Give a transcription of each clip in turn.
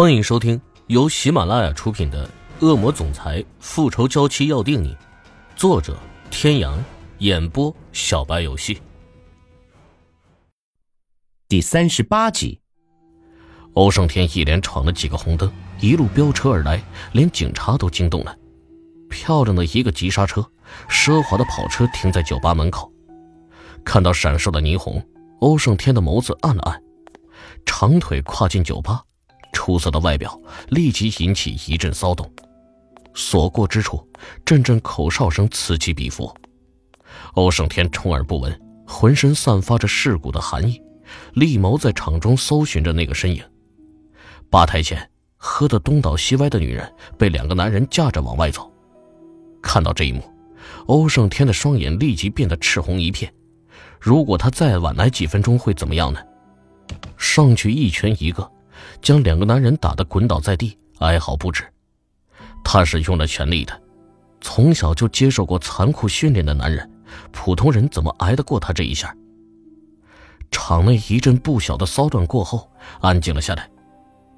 欢迎收听由喜马拉雅出品的《恶魔总裁复仇娇妻要定你》，作者：天阳，演播：小白游戏。第三十八集，欧胜天一连闯了几个红灯，一路飙车而来，连警察都惊动了。漂亮的一个急刹车，奢华的跑车停在酒吧门口。看到闪烁的霓虹，欧胜天的眸子暗了暗，长腿跨进酒吧。出色的外表立即引起一阵骚动，所过之处，阵阵口哨声此起彼伏。欧胜天充耳不闻，浑身散发着噬骨的寒意，立眸在场中搜寻着那个身影。吧台前，喝得东倒西歪的女人被两个男人架着往外走。看到这一幕，欧胜天的双眼立即变得赤红一片。如果他再晚来几分钟，会怎么样呢？上去一拳一个。将两个男人打得滚倒在地，哀嚎不止。他是用了全力的，从小就接受过残酷训练的男人，普通人怎么挨得过他这一下？场内一阵不小的骚乱过后，安静了下来。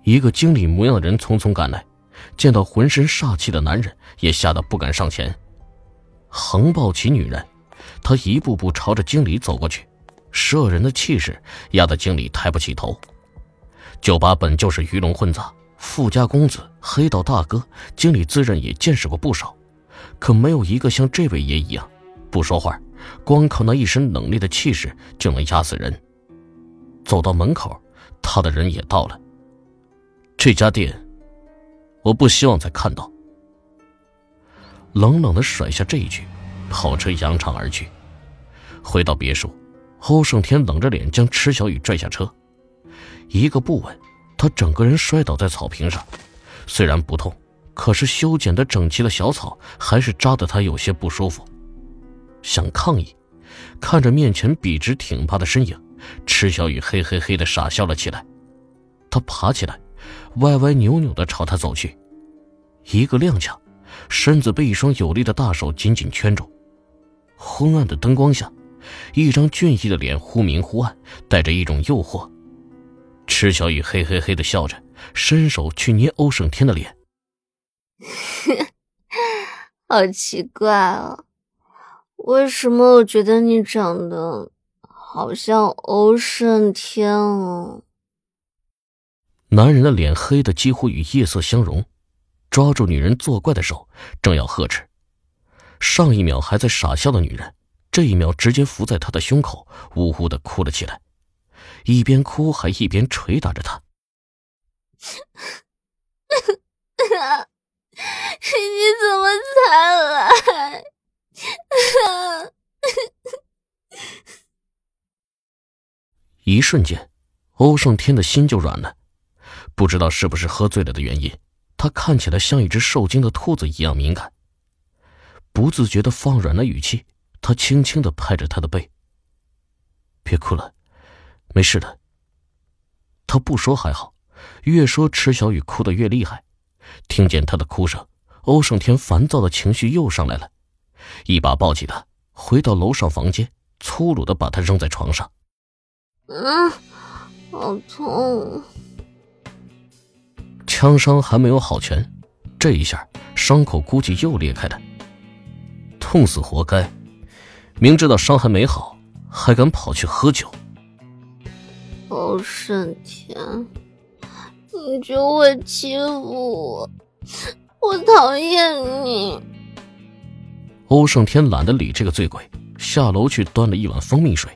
一个经理模样的人匆匆赶来，见到浑身煞气的男人，也吓得不敢上前。横抱起女人，他一步步朝着经理走过去，摄人的气势压得经理抬不起头。酒吧本就是鱼龙混杂，富家公子、黑道大哥，经理自认也见识过不少，可没有一个像这位爷一样，不说话，光靠那一身冷冽的气势就能压死人。走到门口，他的人也到了。这家店，我不希望再看到。冷冷的甩下这一句，跑车扬长而去。回到别墅，欧胜天冷着脸将池小雨拽下车。一个不稳，他整个人摔倒在草坪上。虽然不痛，可是修剪的整齐的小草还是扎得他有些不舒服。想抗议，看着面前笔直挺拔的身影，池小雨嘿嘿嘿的傻笑了起来。他爬起来，歪歪扭扭的朝他走去。一个踉跄，身子被一双有力的大手紧紧圈住。昏暗的灯光下，一张俊逸的脸忽明忽暗，带着一种诱惑。池小雨嘿嘿嘿的笑着，伸手去捏欧胜天的脸。好奇怪啊，为什么我觉得你长得好像欧胜天啊？男人的脸黑的几乎与夜色相融，抓住女人作怪的手，正要呵斥。上一秒还在傻笑的女人，这一秒直接伏在他的胸口，呜呜的哭了起来。一边哭还一边捶打着他。你怎么才来？一瞬间，欧胜天的心就软了。不知道是不是喝醉了的原因，他看起来像一只受惊的兔子一样敏感。不自觉的放软了语气，他轻轻的拍着他的背：“别哭了。”没事的。他不说还好，越说池小雨哭得越厉害。听见他的哭声，欧胜天烦躁的情绪又上来了，一把抱起他，回到楼上房间，粗鲁的把他扔在床上。嗯，好痛。枪伤还没有好全，这一下伤口估计又裂开了。痛死活该！明知道伤还没好，还敢跑去喝酒。欧胜天，你就会欺负我，我讨厌你。欧胜天懒得理这个醉鬼，下楼去端了一碗蜂蜜水。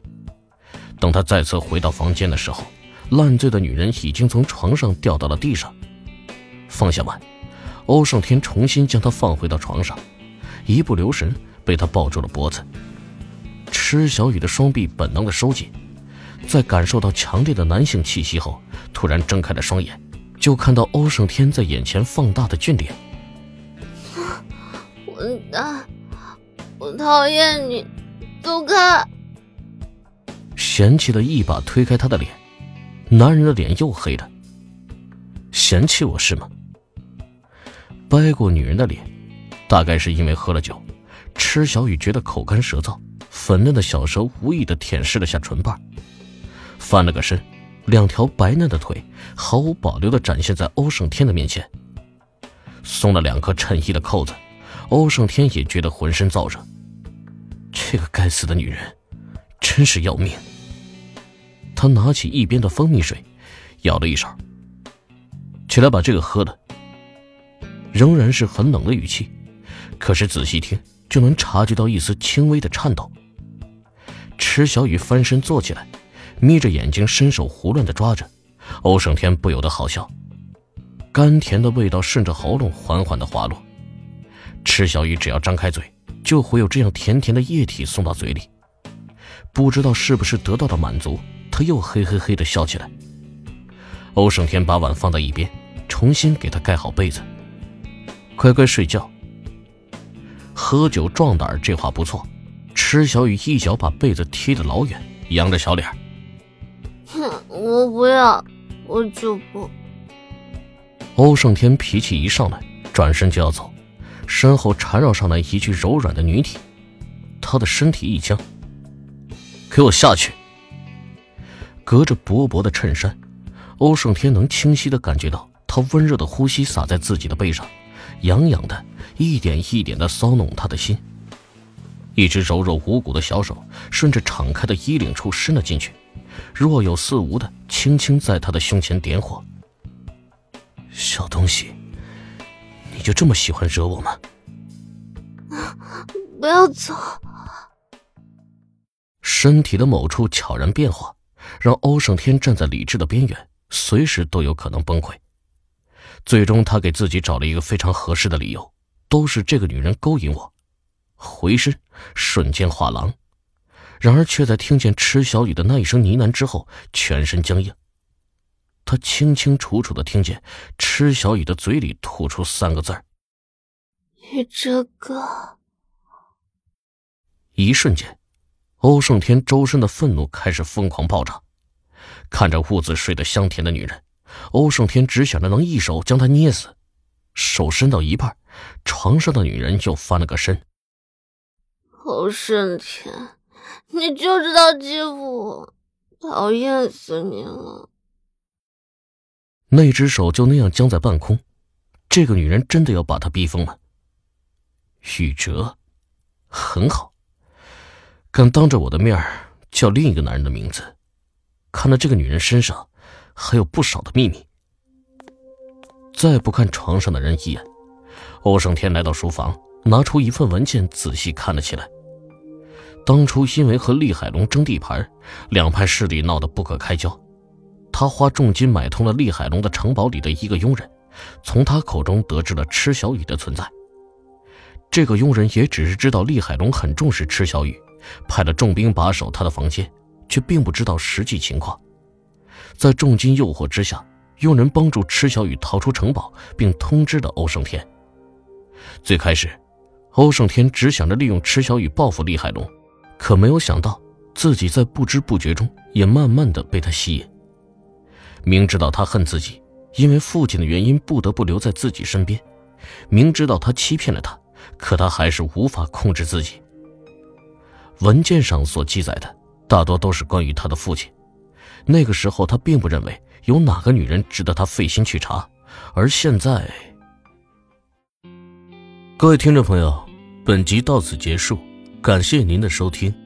等他再次回到房间的时候，烂醉的女人已经从床上掉到了地上。放下碗，欧胜天重新将她放回到床上，一不留神被她抱住了脖子。池小雨的双臂本能的收紧。在感受到强烈的男性气息后，突然睁开了双眼，就看到欧胜天在眼前放大的俊脸。混蛋！我讨厌你，走开！嫌弃的一把推开他的脸，男人的脸又黑了。嫌弃我是吗？掰过女人的脸，大概是因为喝了酒，池小雨觉得口干舌燥，粉嫩的小舌无意的舔舐了下唇瓣。翻了个身，两条白嫩的腿毫无保留的展现在欧胜天的面前。松了两颗衬衣的扣子，欧胜天也觉得浑身燥热。这个该死的女人，真是要命。他拿起一边的蜂蜜水，舀了一勺，起来把这个喝了。仍然是很冷的语气，可是仔细听就能察觉到一丝轻微的颤抖。池小雨翻身坐起来，眯着眼睛伸手胡乱的抓着，欧胜天不由得好笑。甘甜的味道顺着喉咙缓缓的滑落，池小雨只要张开嘴，就会有这样甜甜的液体送到嘴里。不知道是不是得到了满足，他又嘿嘿嘿的笑起来。欧胜天把碗放在一边，重新给他盖好被子，乖乖睡觉。喝酒壮胆这话不错。池小雨一脚把被子踢得老远，扬着小脸。哼，我不要，我就不。欧胜天脾气一上来，转身就要走，身后缠绕上来一具柔软的女体，他的身体一僵。给我下去！隔着薄薄的衬衫，欧胜天能清晰的感觉到他温热的呼吸洒在自己的背上，痒痒的，一点一点的骚弄他的心。一只柔柔无骨的小手顺着敞开的衣领处伸了进去，若有似无的轻轻在他的胸前点火。小东西，你就这么喜欢惹我吗？不要走！身体的某处悄然变化，让欧胜天站在理智的边缘，随时都有可能崩溃。最终，他给自己找了一个非常合适的理由，都是这个女人勾引我。回身，瞬间画廊，然而却在听见池小雨的那一声呢喃之后，全身僵硬。他清清楚楚的听见池小雨的嘴里吐出三个字儿：“你这个。”一瞬间，欧胜天周身的愤怒开始疯狂爆炸。看着兀自睡得香甜的女人，欧胜天只想着能一手将她捏死。手伸到一半，床上的女人就翻了个身。欧胜天，你就知道欺负我，讨厌死你了！那只手就那样僵在半空，这个女人真的要把他逼疯了。宇哲，很好，敢当着我的面叫另一个男人的名字，看来这个女人身上还有不少的秘密。再不看床上的人一眼，欧胜天来到书房，拿出一份文件，仔细看了起来。当初因为和厉海龙争地盘，两派势力闹得不可开交。他花重金买通了厉海龙的城堡里的一个佣人，从他口中得知了池小雨的存在。这个佣人也只是知道厉海龙很重视池小雨，派了重兵把守他的房间，却并不知道实际情况。在重金诱惑之下，佣人帮助池小雨逃出城堡，并通知了欧胜天。最开始，欧胜天只想着利用池小雨报复厉海龙。可没有想到，自己在不知不觉中也慢慢的被他吸引。明知道他恨自己，因为父亲的原因不得不留在自己身边；明知道他欺骗了他，可他还是无法控制自己。文件上所记载的大多都是关于他的父亲。那个时候他并不认为有哪个女人值得他费心去查，而现在，各位听众朋友，本集到此结束。感谢您的收听。